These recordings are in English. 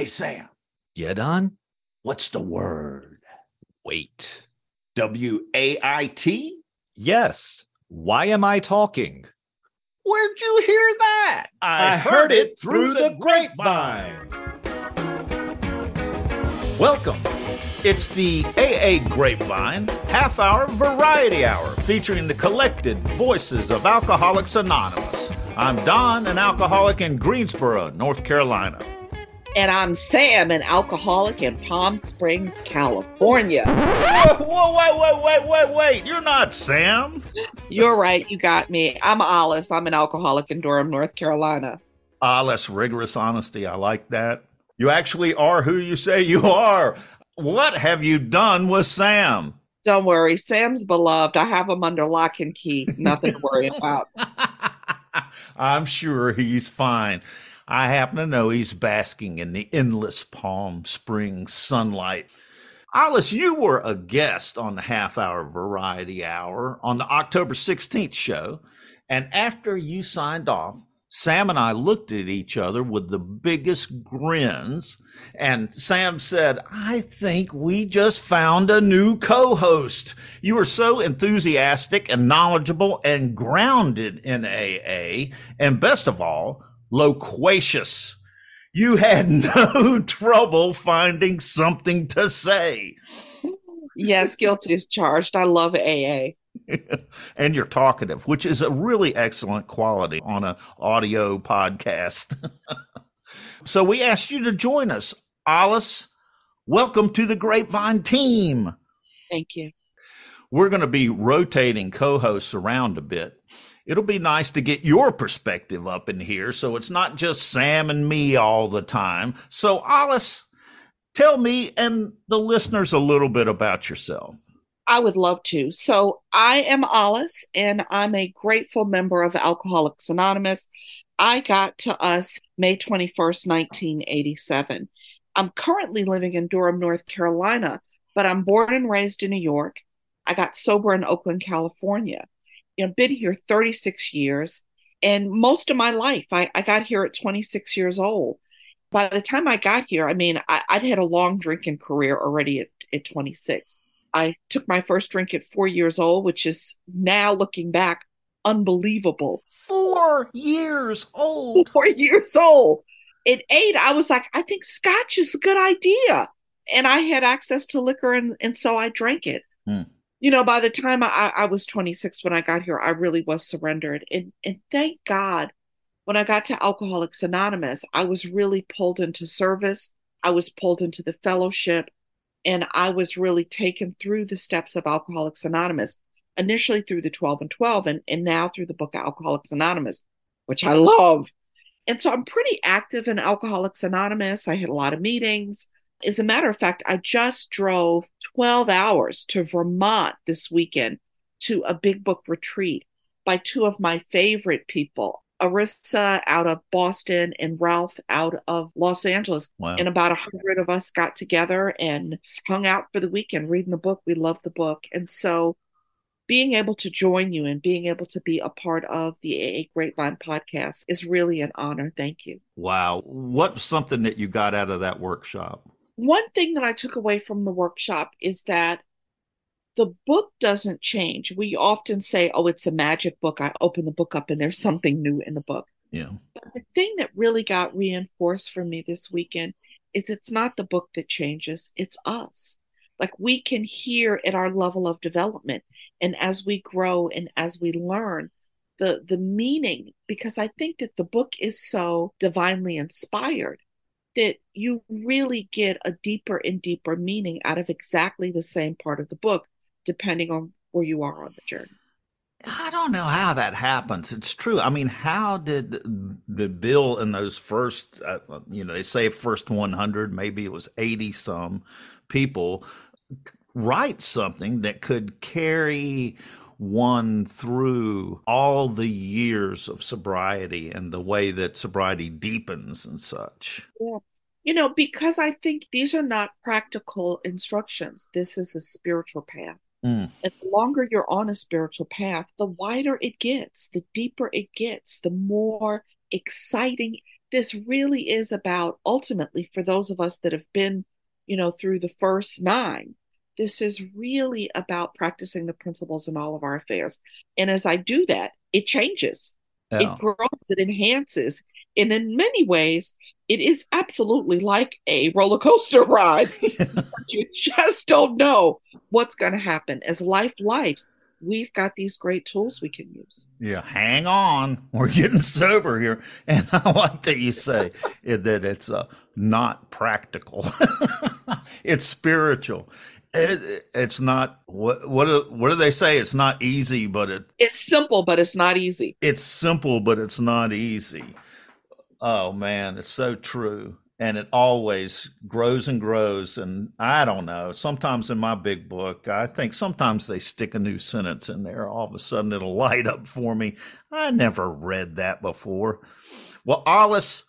Hey, Sam, Yeah, Don? what's the word? Wait. W A I T? Yes. Why am I talking? Where'd you hear that? I heard it through the grapevine. Welcome. It's the AA Grapevine half hour variety hour featuring the collected voices of Alcoholics Anonymous. I'm Don, an alcoholic in Greensboro, North Carolina. And I'm Sam, an alcoholic in Palm Springs, California. Whoa, whoa, wait, wait, wait, wait, wait. You're not Sam. You're right, you got me. I'm Olis. I'm an alcoholic in Durham, North Carolina. Less rigorous honesty. I like that. You actually are who you say you are. What have you done with Sam? Don't worry, Sam's beloved. I have him under lock and key. Nothing to worry about. I'm sure he's fine. I happen to know he's basking in the endless Palm Springs sunlight. Olis, you were a guest on the half hour variety hour on the October 16th show. And after you signed off, Sam and I looked at each other with the biggest grins. And Sam said, I think we just found a new co host. You were so enthusiastic and knowledgeable and grounded in AA. And best of all, loquacious. You had no trouble finding something to say. Yes, guilty is charged. I love AA. and you're talkative, which is a really excellent quality on an audio podcast. so we asked you to join us. Olis, welcome to the Grapevine team. Thank you. We're going to be rotating co hosts around a bit. It'll be nice to get your perspective up in here so it's not just Sam and me all the time. So, Olis, tell me and the listeners a little bit about yourself. I would love to. So, I am Olis, and I'm a grateful member of Alcoholics Anonymous. I got to us May 21st, 1987. I'm currently living in Durham, North Carolina, but I'm born and raised in New York. I got sober in Oakland, California. You know, been here 36 years, and most of my life, I, I got here at 26 years old. By the time I got here, I mean, I, would had a long drinking career already at, at 26. I took my first drink at four years old, which is now looking back unbelievable. Four years old. Four years old. At eight, I was like, I think scotch is a good idea. And I had access to liquor, and, and so I drank it. Hmm. You know, by the time I, I was 26 when I got here, I really was surrendered. And, and thank God, when I got to Alcoholics Anonymous, I was really pulled into service. I was pulled into the fellowship and I was really taken through the steps of Alcoholics Anonymous, initially through the 12 and 12, and, and now through the book Alcoholics Anonymous, which I love. And so I'm pretty active in Alcoholics Anonymous. I had a lot of meetings. As a matter of fact, I just drove 12 hours to Vermont this weekend to a big book retreat by two of my favorite people, Arissa out of Boston and Ralph out of Los Angeles. Wow. And about a hundred of us got together and hung out for the weekend reading the book. We loved the book. And so being able to join you and being able to be a part of the AA Grapevine podcast is really an honor. Thank you. Wow. What's something that you got out of that workshop? One thing that I took away from the workshop is that the book doesn't change. We often say, oh, it's a magic book. I open the book up and there's something new in the book. Yeah. But the thing that really got reinforced for me this weekend is it's not the book that changes, it's us. Like we can hear at our level of development and as we grow and as we learn the the meaning because I think that the book is so divinely inspired that you really get a deeper and deeper meaning out of exactly the same part of the book depending on where you are on the journey. I don't know how that happens. It's true. I mean, how did the bill in those first, uh, you know, they say first 100, maybe it was 80 some people write something that could carry one through all the years of sobriety and the way that sobriety deepens and such. Yeah. You know, because I think these are not practical instructions. This is a spiritual path. Mm. And the longer you're on a spiritual path, the wider it gets, the deeper it gets, the more exciting this really is about ultimately for those of us that have been, you know, through the first nine, this is really about practicing the principles in all of our affairs. And as I do that, it changes, Yeah. it grows, it enhances. And in many ways, it is absolutely like a roller coaster ride. you just don't know what's going to happen. As life lives, we've got these great tools we can use. Yeah, hang on. We're getting sober here. And I like that you say it- that it's uh, not practical. it's spiritual. It, it's not what what do, what do they say? It's not easy, but it It's simple, but it's not easy. it's simple, but it's not easy. Oh man, it's so true. And it always grows and grows. And I don't know. Sometimes in my big book, I think sometimes they stick a new sentence in there. All of a sudden it'll light up for me. I never read that before. Well, Olis,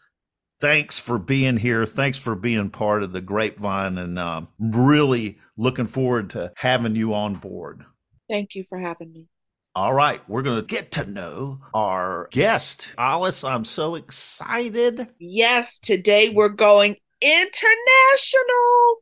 thanks for being here. Thanks for being part of the grapevine. And um, really looking forward to having you on board. Thank you for having me. All right, we're going to get to know our guest. Olis, I'm so excited. Yes, today we're going international.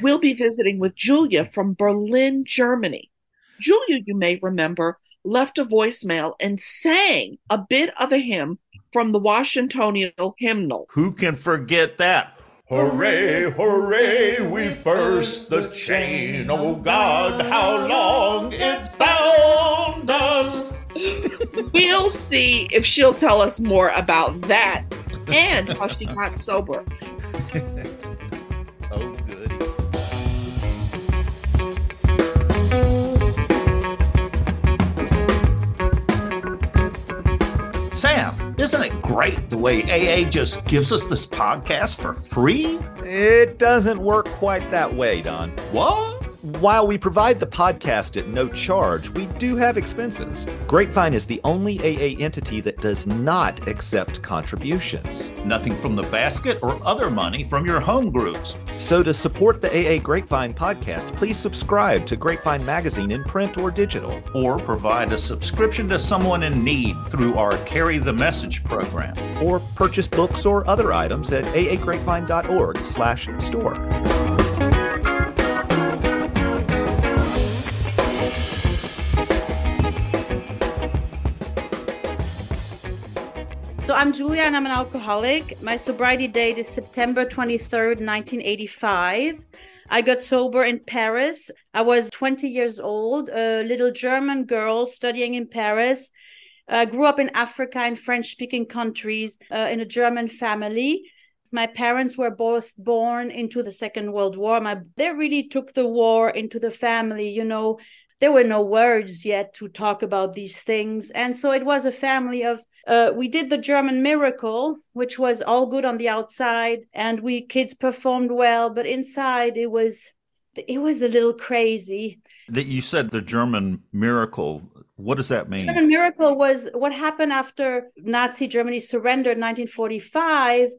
We'll be visiting with Julia from Berlin, Germany. Julia, you may remember, left a voicemail and sang a bit of a hymn from the Washingtonian hymnal. Who can forget that? Hooray, hooray, we've burst the chain. Oh God, how long it's bound. We'll see if she'll tell us more about that and how she got sober. Oh, goody. Sam, isn't it great the way AA just gives us this podcast for free? It doesn't work quite that way, Don. What? While we provide the podcast at no charge, we do have expenses. Grapevine is the only AA entity that does not accept contributions. Nothing from the basket or other money from your home groups. So to support the AA Grapevine podcast, please subscribe to Grapevine Magazine in print or digital. Or provide a subscription to someone in need through our Carry the Message program. Or purchase books or other items at aagrapevine.org slash store. So I'm Julia and I'm an alcoholic. My sobriety date is September 23rd, 1985. I got sober in Paris. I was 20 years old, a little German girl studying in Paris. I grew up in Africa in French speaking countries uh, in a German family. My parents were both born into the Second World War. My, they really took the war into the family, you know. There were no words yet to talk about these things. And so it was a family of uh, we did the German miracle, which was all good on the outside, and we kids performed well, but inside it was it was a little crazy. That you said the German miracle. What does that mean? German miracle was what happened after Nazi Germany surrendered in 1945.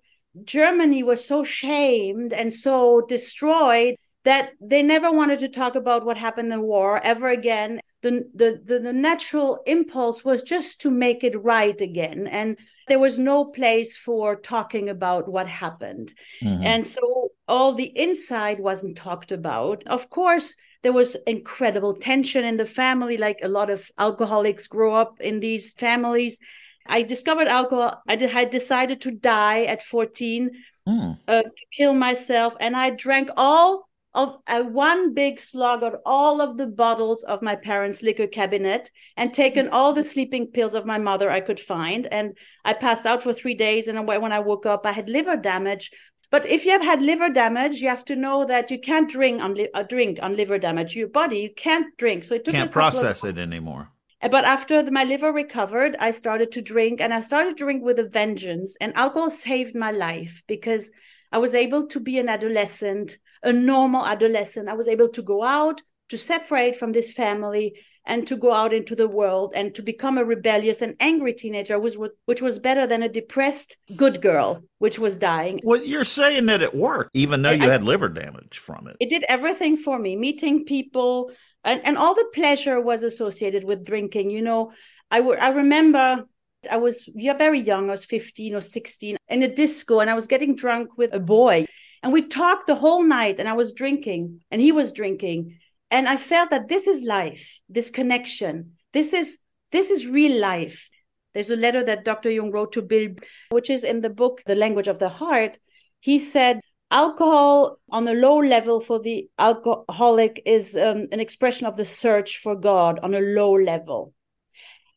Germany was so shamed and so destroyed that they never wanted to talk about what happened in the war ever again. The, the, the, the, natural impulse was just to make it right again. And there was no place for talking about what happened. Mm-hmm. And so all the inside wasn't talked about. Of course, there was incredible tension in the family, like a lot of alcoholics grow up in these families. I discovered alcohol. I had decided to die at 14, mm. uh, to kill myself. And I drank all of uh, one big slug of all of the bottles of my parents' liquor cabinet and taken all the sleeping pills of my mother I could find. And I passed out for three days. And when I woke up, I had liver damage. But if you have had liver damage, you have to know that you can't drink on li- uh, drink on liver damage. Your body you can't drink, so it took can't process it anymore. But after the, my liver recovered, I started to drink, and I started to drink with a vengeance. And alcohol saved my life because I was able to be an adolescent a normal adolescent. I was able to go out, to separate from this family, and to go out into the world and to become a rebellious and angry teenager, which was, which was better than a depressed good girl, which was dying. Well, you're saying that it worked, even though you I, had liver damage from it. It did everything for me, meeting people, and, and all the pleasure was associated with drinking. You know, I would I remember I was yeah, very young. I was 15 or 16 in a disco and I was getting drunk with a boy. And we talked the whole night and I was drinking and he was drinking. And I felt that this is life, this connection. This is this is real life. There's a letter that Dr. Jung wrote to Bill, which is in the book, The Language of the Heart. He said, alcohol on a low level for the alcoholic is um, an expression of the search for God on a low level.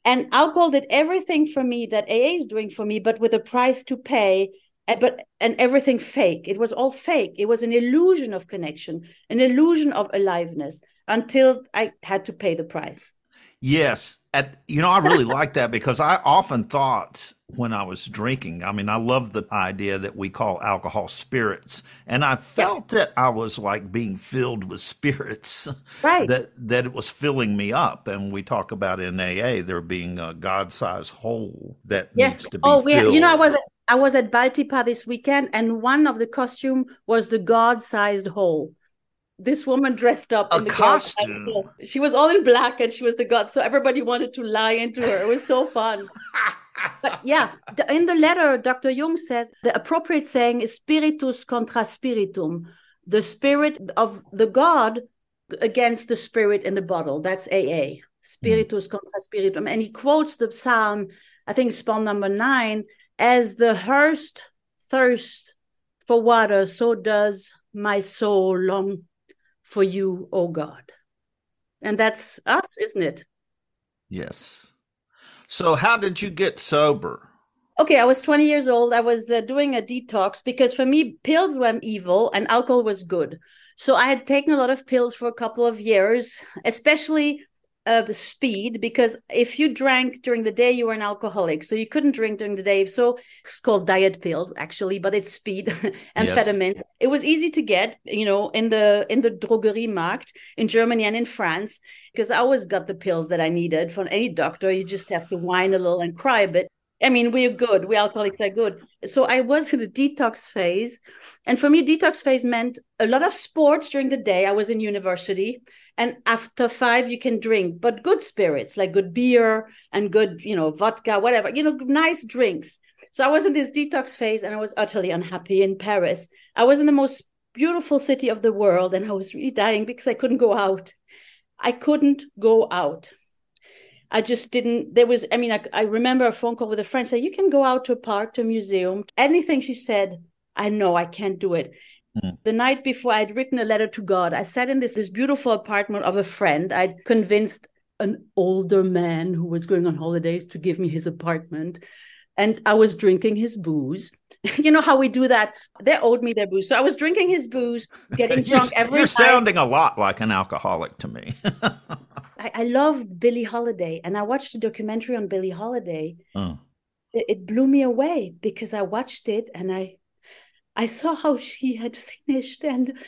And alcohol did everything for me that AA is doing for me, but with a price to pay. Eh, but and everything fake. It was all fake. It was an illusion of connection, an illusion of aliveness until I had to pay the price. Yes. At, you know, I really like that because I often thought when I was drinking, I mean, I love the idea that we call alcohol spirits. And I felt yeah. that I was like being filled with spirits, right. that, that it was filling me up. And we talk about in AA, there being a God sized hole that yes. needs to be oh, filled. You know, I was, I was at Baltipa this weekend and one of the costume was the God sized hole this woman dressed up a in the costume. She was all in black and she was the god. So everybody wanted to lie into her. It was so fun. but yeah, in the letter, Dr. Jung says the appropriate saying is spiritus contra spiritum, the spirit of the God against the spirit in the bottle. That's AA, spiritus mm. contra spiritum. And he quotes the psalm, I think Psalm number nine, as the hearst thirsts for water, so does my soul long for you, O God. And that's us, isn't it? Yes. So, how did you get sober? Okay, I was 20 years old. I was uh, doing a detox because for me, pills were evil and alcohol was good. So, I had taken a lot of pills for a couple of years, especially uh, speed because if you drank during the day you were an alcoholic. So you couldn't drink during the day. So it's called diet pills actually but it's speed amphetamine yes. it was easy to get you know in the in the drogeriemarkt in germany and in france because i always got the pills that i needed from any doctor. You just have to whine a little and cry a bit I mean, we're good. We alcoholics are good. So I was in a detox phase. And for me, detox phase meant a lot of sports during the day. I was in university. And after five, you can drink, but good spirits, like good beer and good, you know, vodka, whatever, you know, nice drinks. So I was in this detox phase and I was utterly unhappy in Paris. I was in the most beautiful city of the world and I was really dying because I couldn't go out. I couldn't go out. I just didn't. There was, I mean, I, I remember a phone call with a friend say, "You can go out to a park, to a museum, anything." She said, "I know I can't do it." Mm. The night before, I'd written a letter to God. I sat in this this beautiful apartment of a friend. I'd convinced an older man who was going on holidays to give me his apartment, and I was drinking his booze. you know how we do that? They owed me their booze, so I was drinking his booze, getting drunk every. You're night. sounding a lot like an alcoholic to me. I, I loved Billie Holiday, and I watched a documentary on Billie Holiday. Oh. It, it blew me away because I watched it and I, I saw how she had finished, and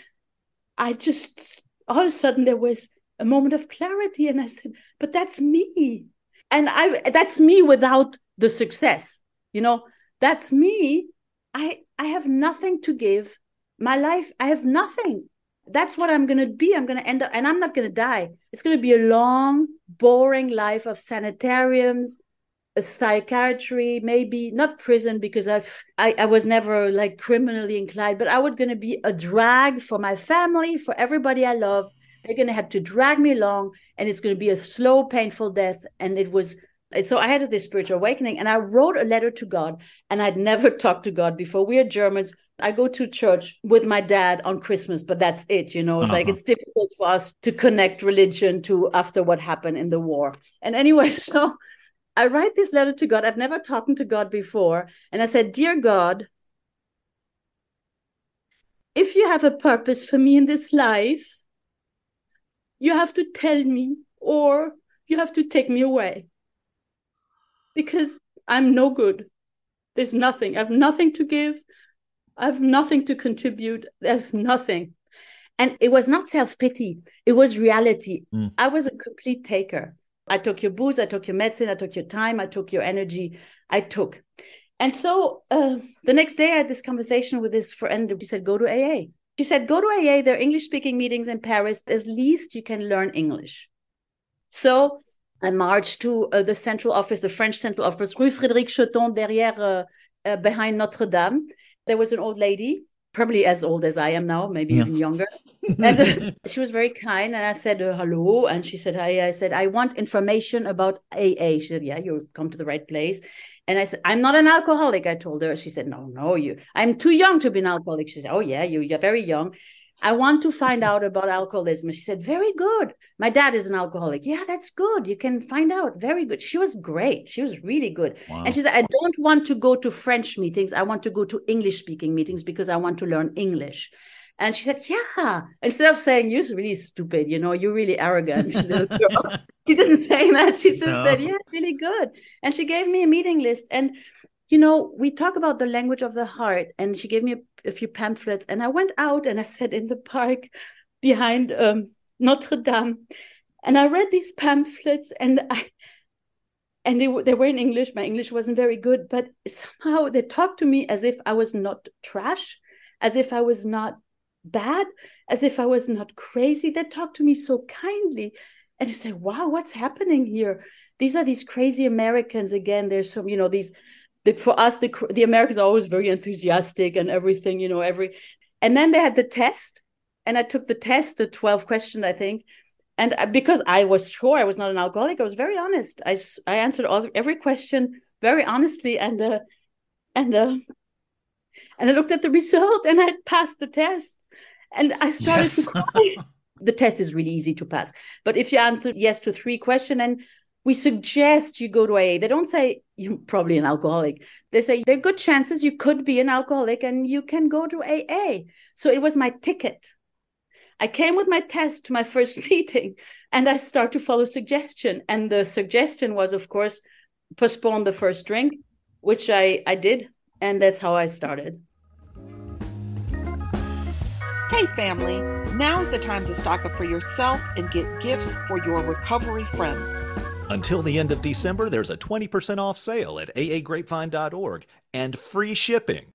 I just all of a sudden there was a moment of clarity, and I said, "But that's me." and i that's me without the success you know that's me i i have nothing to give my life i have nothing that's what I'm going to be. I'm going to end up, and I'm not going to die. It's going to be a long, boring life of sanitariums, psychiatry, maybe not prison because I've I, I was never like criminally inclined, but I was going to be a drag for my family, for everybody I love. They're going to have to drag me along, and it's going to be a slow, painful death. And it was so I had this spiritual awakening, and I wrote a letter to God, and I'd never talked to God before. We are Germans. I go to church with my dad on Christmas, but that's it, you know. uh-huh. like it's difficult for us to connect religion to after what happened in the war. And anyway, so I write this letter to God. I've never talked to God before. And I said, Dear God, if you have a purpose for me in this life, you have to tell me or you have to take me away because I'm no good. There's nothing. I have nothing to give. I have nothing to contribute. There's nothing. And it was not self pity, it was reality. Mm. I was a complete taker. I took your booze, I took your medicine, I took your time, I took your energy, I took. And so uh, the next day, I had this conversation with this friend. She said, Go to AA. She said, Go to AA. There are English speaking meetings in Paris. At least you can learn English. So I marched to uh, the central office, the French central office, Rue Frédéric Sauton, derrière, uh, uh, behind Notre Dame. There was an old lady, probably as old as I am now, maybe yeah. even younger. and she was very kind. And I said, uh, hello. And she said, hi. I said, I want information about AA. She said, yeah, you've come to the right place. And I said, I'm not an alcoholic. I told her. She said, No, no, you. I'm too young to be an alcoholic. She said, Oh yeah, you, you're very young. I want to find out about alcoholism. She said, Very good. My dad is an alcoholic. Yeah, that's good. You can find out. Very good. She was great. She was really good. Wow. And she said, I don't want to go to French meetings. I want to go to English speaking meetings because I want to learn English. And she said, Yeah. Instead of saying, You're really stupid, you know, you're really arrogant. she didn't say that. She just no. said, Yeah, really good. And she gave me a meeting list. And you know, we talk about the language of the heart, and she gave me a, a few pamphlets, and I went out and I sat in the park behind um, Notre Dame, and I read these pamphlets, and I and they, they were in English. My English wasn't very good, but somehow they talked to me as if I was not trash, as if I was not bad, as if I was not crazy. They talked to me so kindly. And I said, wow, what's happening here? These are these crazy Americans again. There's some, you know, these the, for us the the Americans are always very enthusiastic and everything, you know, every and then they had the test and I took the test, the 12 questions, I think. And because I was sure I was not an alcoholic, I was very honest. I I answered all every question very honestly and uh, and uh, and I looked at the result and I passed the test. And I started yes. to cry. the test is really easy to pass. But if you answer yes to three questions, then we suggest you go to AA. They don't say you're probably an alcoholic. They say there are good chances you could be an alcoholic and you can go to AA. So it was my ticket. I came with my test to my first meeting and I start to follow suggestion. And the suggestion was, of course, postpone the first drink, which I, I did. And that's how I started. Hey, family, now is the time to stock up for yourself and get gifts for your recovery friends. Until the end of December, there's a 20% off sale at aagrapevine.org and free shipping.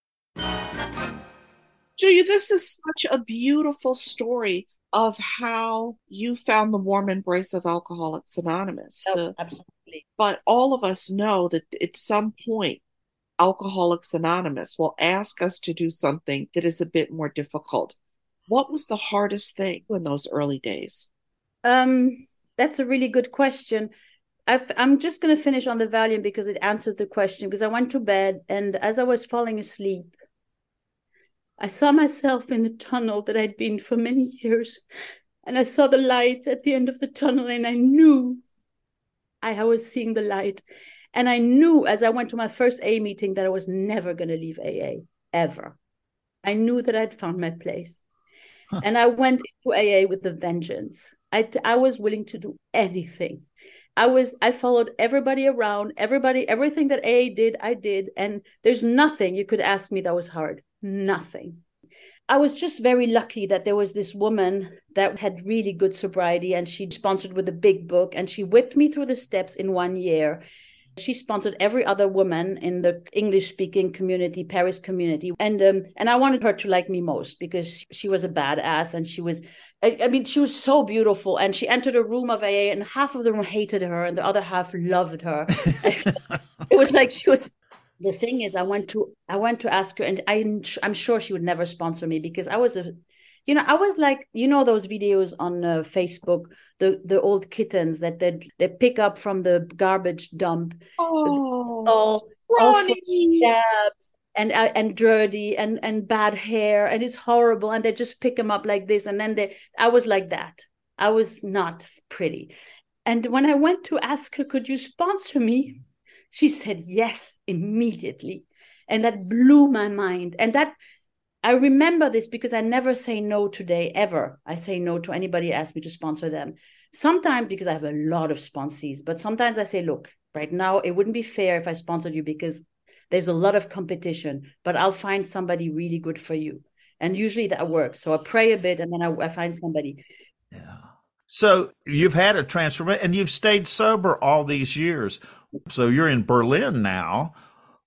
Julia, this is such a beautiful story of how you found the warm embrace of Alcoholics Anonymous. Oh, the, absolutely. But all of us know that at some point, Alcoholics Anonymous will ask us to do something that is a bit more difficult. What was the hardest thing in those early days? Um, that's a really good question. I am just going to finish on the Valium because it answers the question. Because I went to bed and as I was falling asleep, I saw myself in the tunnel that I'd been for many years. And I saw the light at the end of the tunnel, and I knew I was seeing the light. And I knew as I went to my first A meeting that I was never going to leave AA, ever. I knew that I'd found my place. Huh. And I went into AA with a vengeance. I, I was willing to do anything. I was I followed everybody around, everybody, everything that AA did, I did. And there's nothing you could ask me that was hard. Nothing. I was just very lucky that there was this woman that had really good sobriety and she sponsored with a big book and she whipped me through the steps in one year she sponsored every other woman in the English speaking community, Paris community. And um, and I wanted her to like me most because she was a badass and she was I, I, mean, she was so beautiful. And she entered a room of AA and half of the room hated her and the other half loved her. it was like she was the thing is I went to I went to ask her and I I'm sure she would never sponsor me because I was a you know, I was like, you know, those videos on uh, Facebook, the the old kittens that they they pick up from the garbage dump, oh, all, all dabs and uh, and dirty and and bad hair, and it's horrible, and they just pick them up like this, and then they, I was like that. I was not pretty, and when I went to ask her, could you sponsor me? She said yes immediately, and that blew my mind, and that I remember this because I never say no today, ever. I say no to anybody ask me to sponsor them. Sometimes because I have a lot of sponsees, but sometimes I say, look, right now it wouldn't be fair if I sponsored you because there's a lot of competition, but I'll find somebody really good for you. And usually that works. So I pray a bit and then I, I find somebody. Yeah. So you've had a transformation and you've stayed sober all these years. So you're in Berlin now.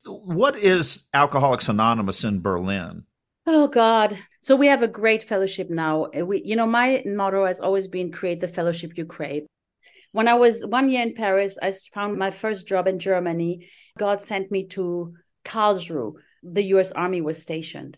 What is Alcoholics Anonymous in Berlin? Oh God. So we have a great fellowship now. We, you know, my motto has always been create the fellowship you crave. When I was one year in Paris, I found my first job in Germany. God sent me to Karlsruhe. The US Army was stationed.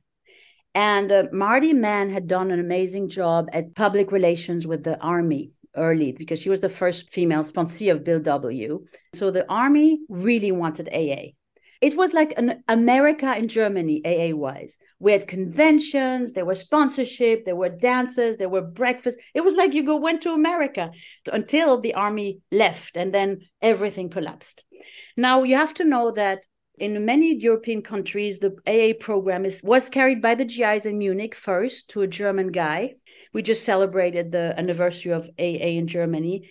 And uh, Marty Mann had done an amazing job at public relations with the Army early because she was the first female sponsee of Bill W. So the Army really wanted AA it was like an America in Germany, AA wise. We had conventions, there were sponsorship, there were dances, there were breakfasts. It was like you go went to America until the army left and then everything collapsed. Now you have to know that in many European countries, the AA program is, was carried by the GIs in Munich first to a German guy. We just celebrated the anniversary of AA in Germany.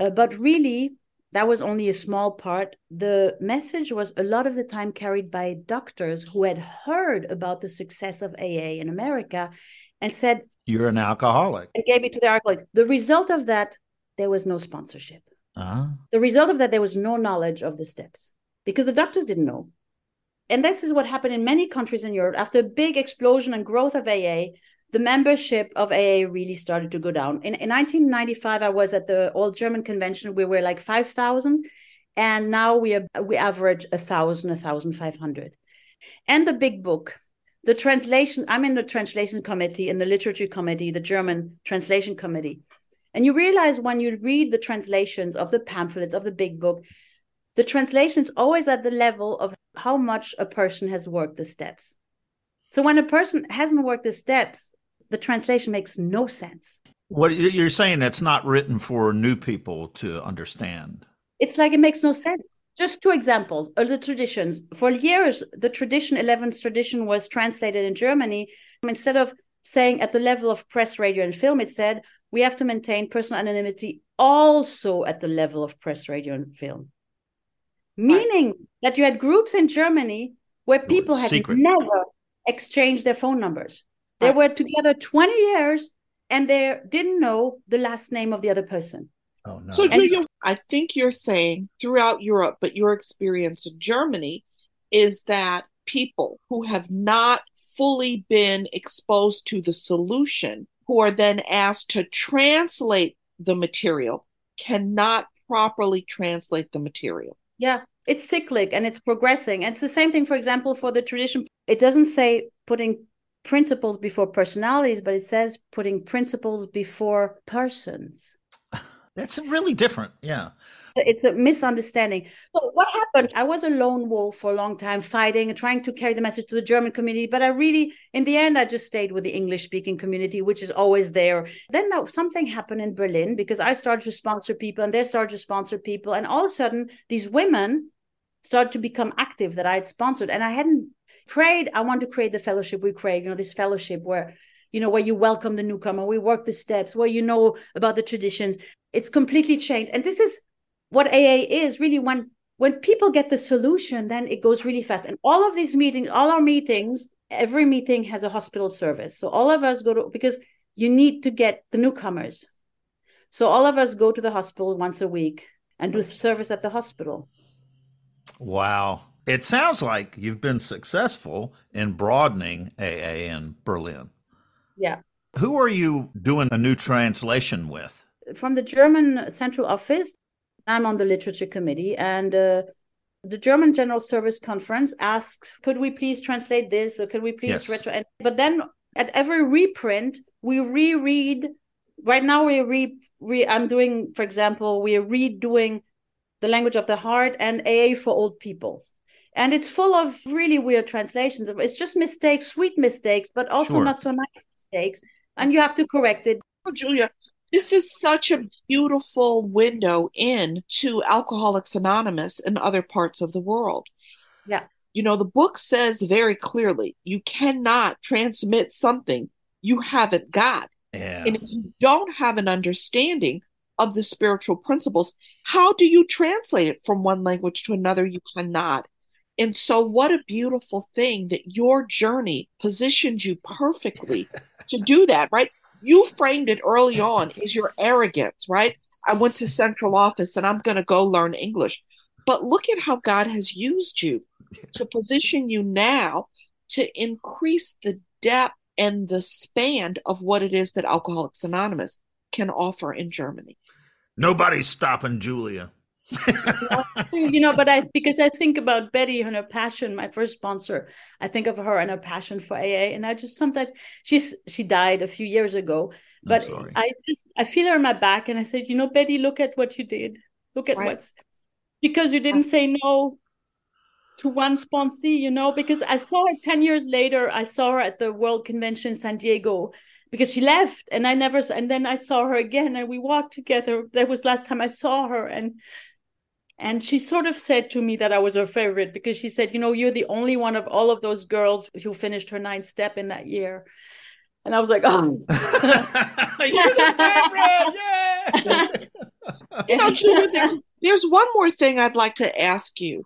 Uh, but really, that was only a small part. The message was a lot of the time carried by doctors who had heard about the success of AA in America and said, You're an alcoholic. And gave it to the alcoholic. The result of that, there was no sponsorship. Uh-huh. The result of that, there was no knowledge of the steps because the doctors didn't know. And this is what happened in many countries in Europe. After a big explosion and growth of AA, the membership of AA really started to go down. In, in 1995, I was at the All German Convention. We were like 5,000, and now we are, we average a thousand, a thousand five hundred. And the big book, the translation. I'm in the translation committee, in the literature committee, the German translation committee. And you realize when you read the translations of the pamphlets of the big book, the translation's always at the level of how much a person has worked the steps. So when a person hasn't worked the steps, the translation makes no sense. What you're saying that's not written for new people to understand. It's like it makes no sense. Just two examples of the traditions. For years, the tradition, 11th tradition, was translated in Germany. Instead of saying at the level of press, radio, and film, it said we have to maintain personal anonymity also at the level of press, radio, and film. Meaning that you had groups in Germany where people had secret. never exchanged their phone numbers. They were together 20 years and they didn't know the last name of the other person. Oh, no. So, and, I think you're saying throughout Europe, but your experience in Germany is that people who have not fully been exposed to the solution, who are then asked to translate the material, cannot properly translate the material. Yeah, it's cyclic and it's progressing. And it's the same thing, for example, for the tradition. It doesn't say putting principles before personalities, but it says putting principles before persons. That's really different. Yeah. It's a misunderstanding. So, what happened? I was a lone wolf for a long time, fighting and trying to carry the message to the German community. But I really, in the end, I just stayed with the English speaking community, which is always there. Then something happened in Berlin because I started to sponsor people and they started to sponsor people. And all of a sudden, these women started to become active that I had sponsored. And I hadn't prayed, I want to create the fellowship we create, you know, this fellowship where, you know, where you welcome the newcomer, we work the steps, where you know about the traditions. It's completely changed. And this is what AA is really when when people get the solution, then it goes really fast. And all of these meetings, all our meetings, every meeting has a hospital service. So all of us go to because you need to get the newcomers. So all of us go to the hospital once a week and do service at the hospital. Wow. It sounds like you've been successful in broadening AA in Berlin. Yeah. Who are you doing a new translation with? From the German central office. I'm on the literature committee, and uh, the German General Service Conference asked, "Could we please translate this, or could we please yes. retro?" But then at every reprint, we reread. Right now, we read. Re, I'm doing, for example, we are redoing the language of the heart and AA for old people and it's full of really weird translations it's just mistakes sweet mistakes but also sure. not so nice mistakes. And you have to correct it. Oh, julia this is such a beautiful window in to alcoholics anonymous and other parts of the world. Yeah. You know the book says very clearly you cannot transmit something you haven't got. Yeah. and if you don't have an understanding of the spiritual principles how do you translate it from one language to another? You cannot and so, what a beautiful thing that your journey positioned you perfectly to do that, right? You framed it early on as your arrogance, right? I went to central office and I'm going to go learn English. But look at how God has used you to position you now to increase the depth and the span of what it is that Alcoholics Anonymous can offer in Germany. Nobody's stopping Julia. you know, but I because I think about Betty and her passion, my first sponsor. I think of her and her passion for AA, and I just sometimes she's she died a few years ago, but I just I feel her in my back, and I said, you know, Betty, look at what you did. Look at right. what's because you didn't say no to one sponsee, you know, because I saw her 10 years later. I saw her at the World Convention in San Diego because she left and I never, and then I saw her again and we walked together. That was last time I saw her. And, and she sort of said to me that I was her favorite because she said, you know, you're the only one of all of those girls who finished her ninth step in that year. And I was like, oh. you're the favorite. Yeah. you know, Julia, there, there's one more thing I'd like to ask you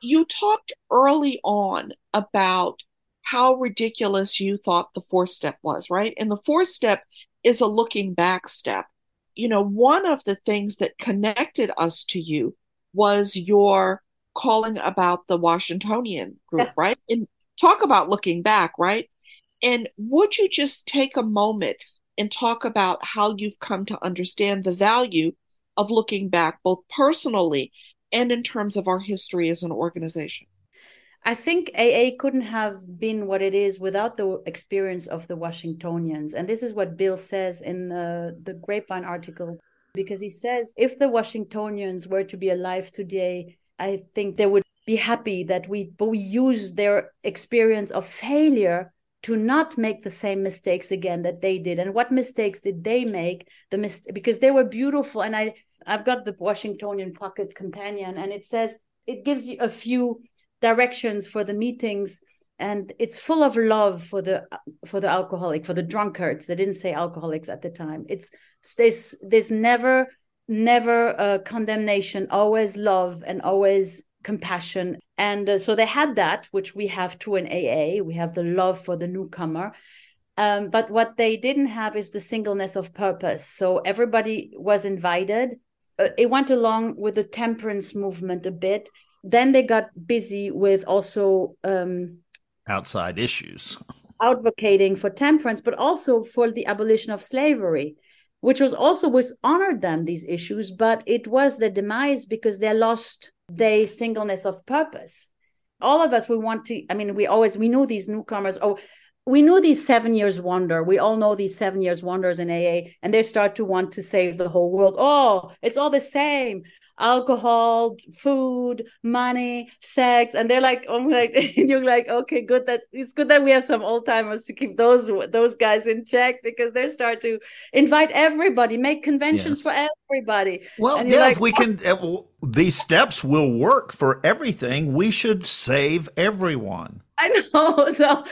you talked early on about how ridiculous you thought the fourth step was, right? And the fourth step is a looking back step. You know, one of the things that connected us to you was your calling about the Washingtonian group, yeah. right? And talk about looking back, right? And would you just take a moment and talk about how you've come to understand the value of looking back, both personally and in terms of our history as an organization. I think AA couldn't have been what it is without the experience of the Washingtonians. And this is what Bill says in the, the Grapevine article, because he says if the Washingtonians were to be alive today, I think they would be happy that we, but we use their experience of failure to not make the same mistakes again that they did. And what mistakes did they make? The mis- because they were beautiful. And I I've got the Washingtonian Pocket Companion, and it says it gives you a few directions for the meetings, and it's full of love for the for the alcoholic, for the drunkards. They didn't say alcoholics at the time. It's there's there's never never condemnation, always love, and always compassion. And uh, so they had that, which we have too in AA. We have the love for the newcomer. Um, but what they didn't have is the singleness of purpose. So everybody was invited uh, it went along with the temperance movement a bit. Then they got busy with also um, outside issues, advocating for temperance, but also for the abolition of slavery, which was also was honored them these issues, but it was their demise because they lost their singleness of purpose. All of us, we want to. I mean, we always we know these newcomers. Oh, we knew these seven years wonder. We all know these seven years wonders in AA, and they start to want to save the whole world. Oh, it's all the same alcohol, food, money, sex, and they're like, oh, like, and you're like, okay, good that it's good that we have some old timers to keep those those guys in check because they start to invite everybody, make conventions yes. for everybody. Well, yeah, like, if we can, uh, these steps will work for everything. We should save everyone. I know. So,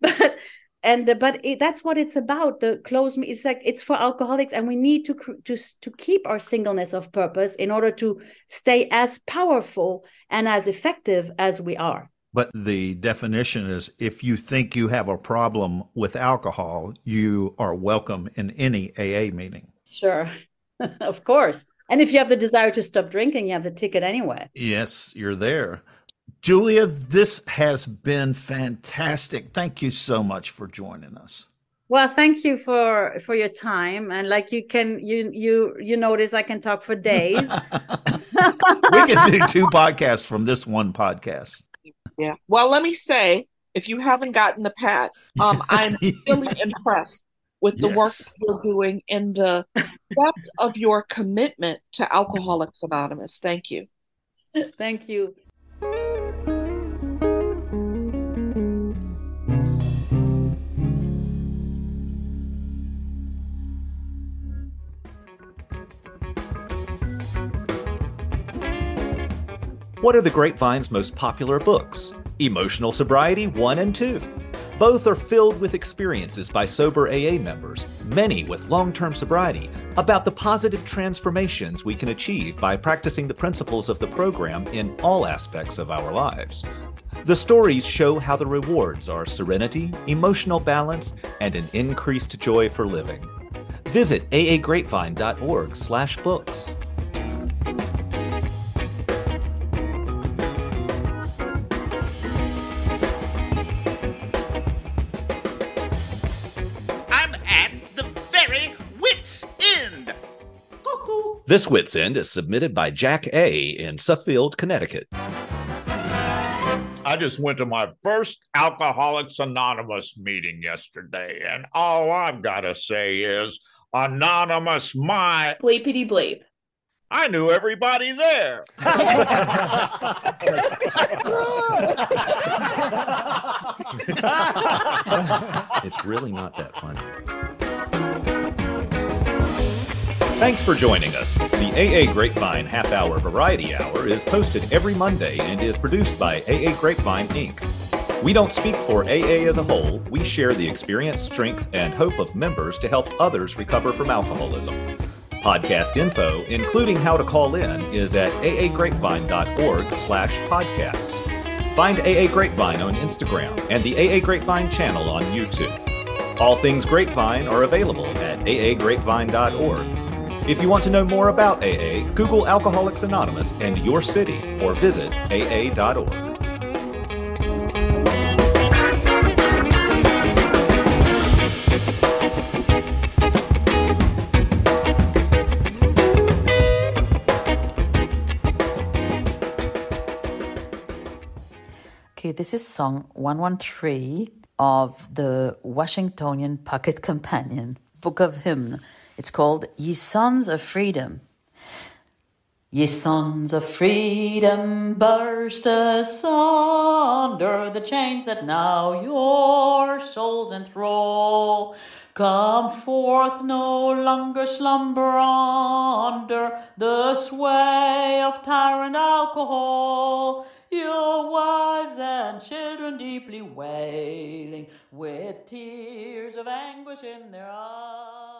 but and uh, but it, that's what it's about. The close me. It's like it's for alcoholics, and we need to to to keep our singleness of purpose in order to stay as powerful and as effective as we are. But the definition is if you think you have a problem with alcohol, you are welcome in any AA meeting. Sure, of course. And if you have the desire to stop drinking, you have the ticket anyway. Yes, you're there. Julia, this has been fantastic. Thank you so much for joining us. Well, thank you for for your time, and like you can you you you notice I can talk for days. we can do two podcasts from this one podcast. Yeah. Well, let me say, if you haven't gotten the pat, um, I'm really impressed with the yes. work you're doing and the depth of your commitment to Alcoholics Anonymous. Thank you. Thank you. What are the Grapevine's most popular books? Emotional Sobriety 1 and 2. Both are filled with experiences by sober AA members, many with long term sobriety, about the positive transformations we can achieve by practicing the principles of the program in all aspects of our lives. The stories show how the rewards are serenity, emotional balance, and an increased joy for living. Visit aagrapevine.org/books. This Wits End is submitted by Jack A. in Suffield, Connecticut. I just went to my first Alcoholics Anonymous meeting yesterday, and all I've got to say is, Anonymous, my. Bleepity bleep. I knew everybody there. it's really not that funny. Thanks for joining us. The AA Grapevine Half Hour Variety Hour is posted every Monday and is produced by AA Grapevine Inc. We don't speak for AA as a whole, we share the experience, strength, and hope of members to help others recover from alcoholism. Podcast info, including how to call in, is at aagrapevine.org slash podcast. Find AA Grapevine on Instagram and the AA Grapevine channel on YouTube. All things Grapevine are available at aagrapevine.org. If you want to know more about AA, Google Alcoholics Anonymous and your city or visit aa.org. Okay, this is song 113 of the Washingtonian Pocket Companion, Book of Hymn. It's called Ye Sons of Freedom. Ye sons of freedom, burst asunder the chains that now your souls enthrall. Come forth, no longer slumber under the sway of tyrant alcohol. Your wives and children deeply wailing with tears of anguish in their eyes.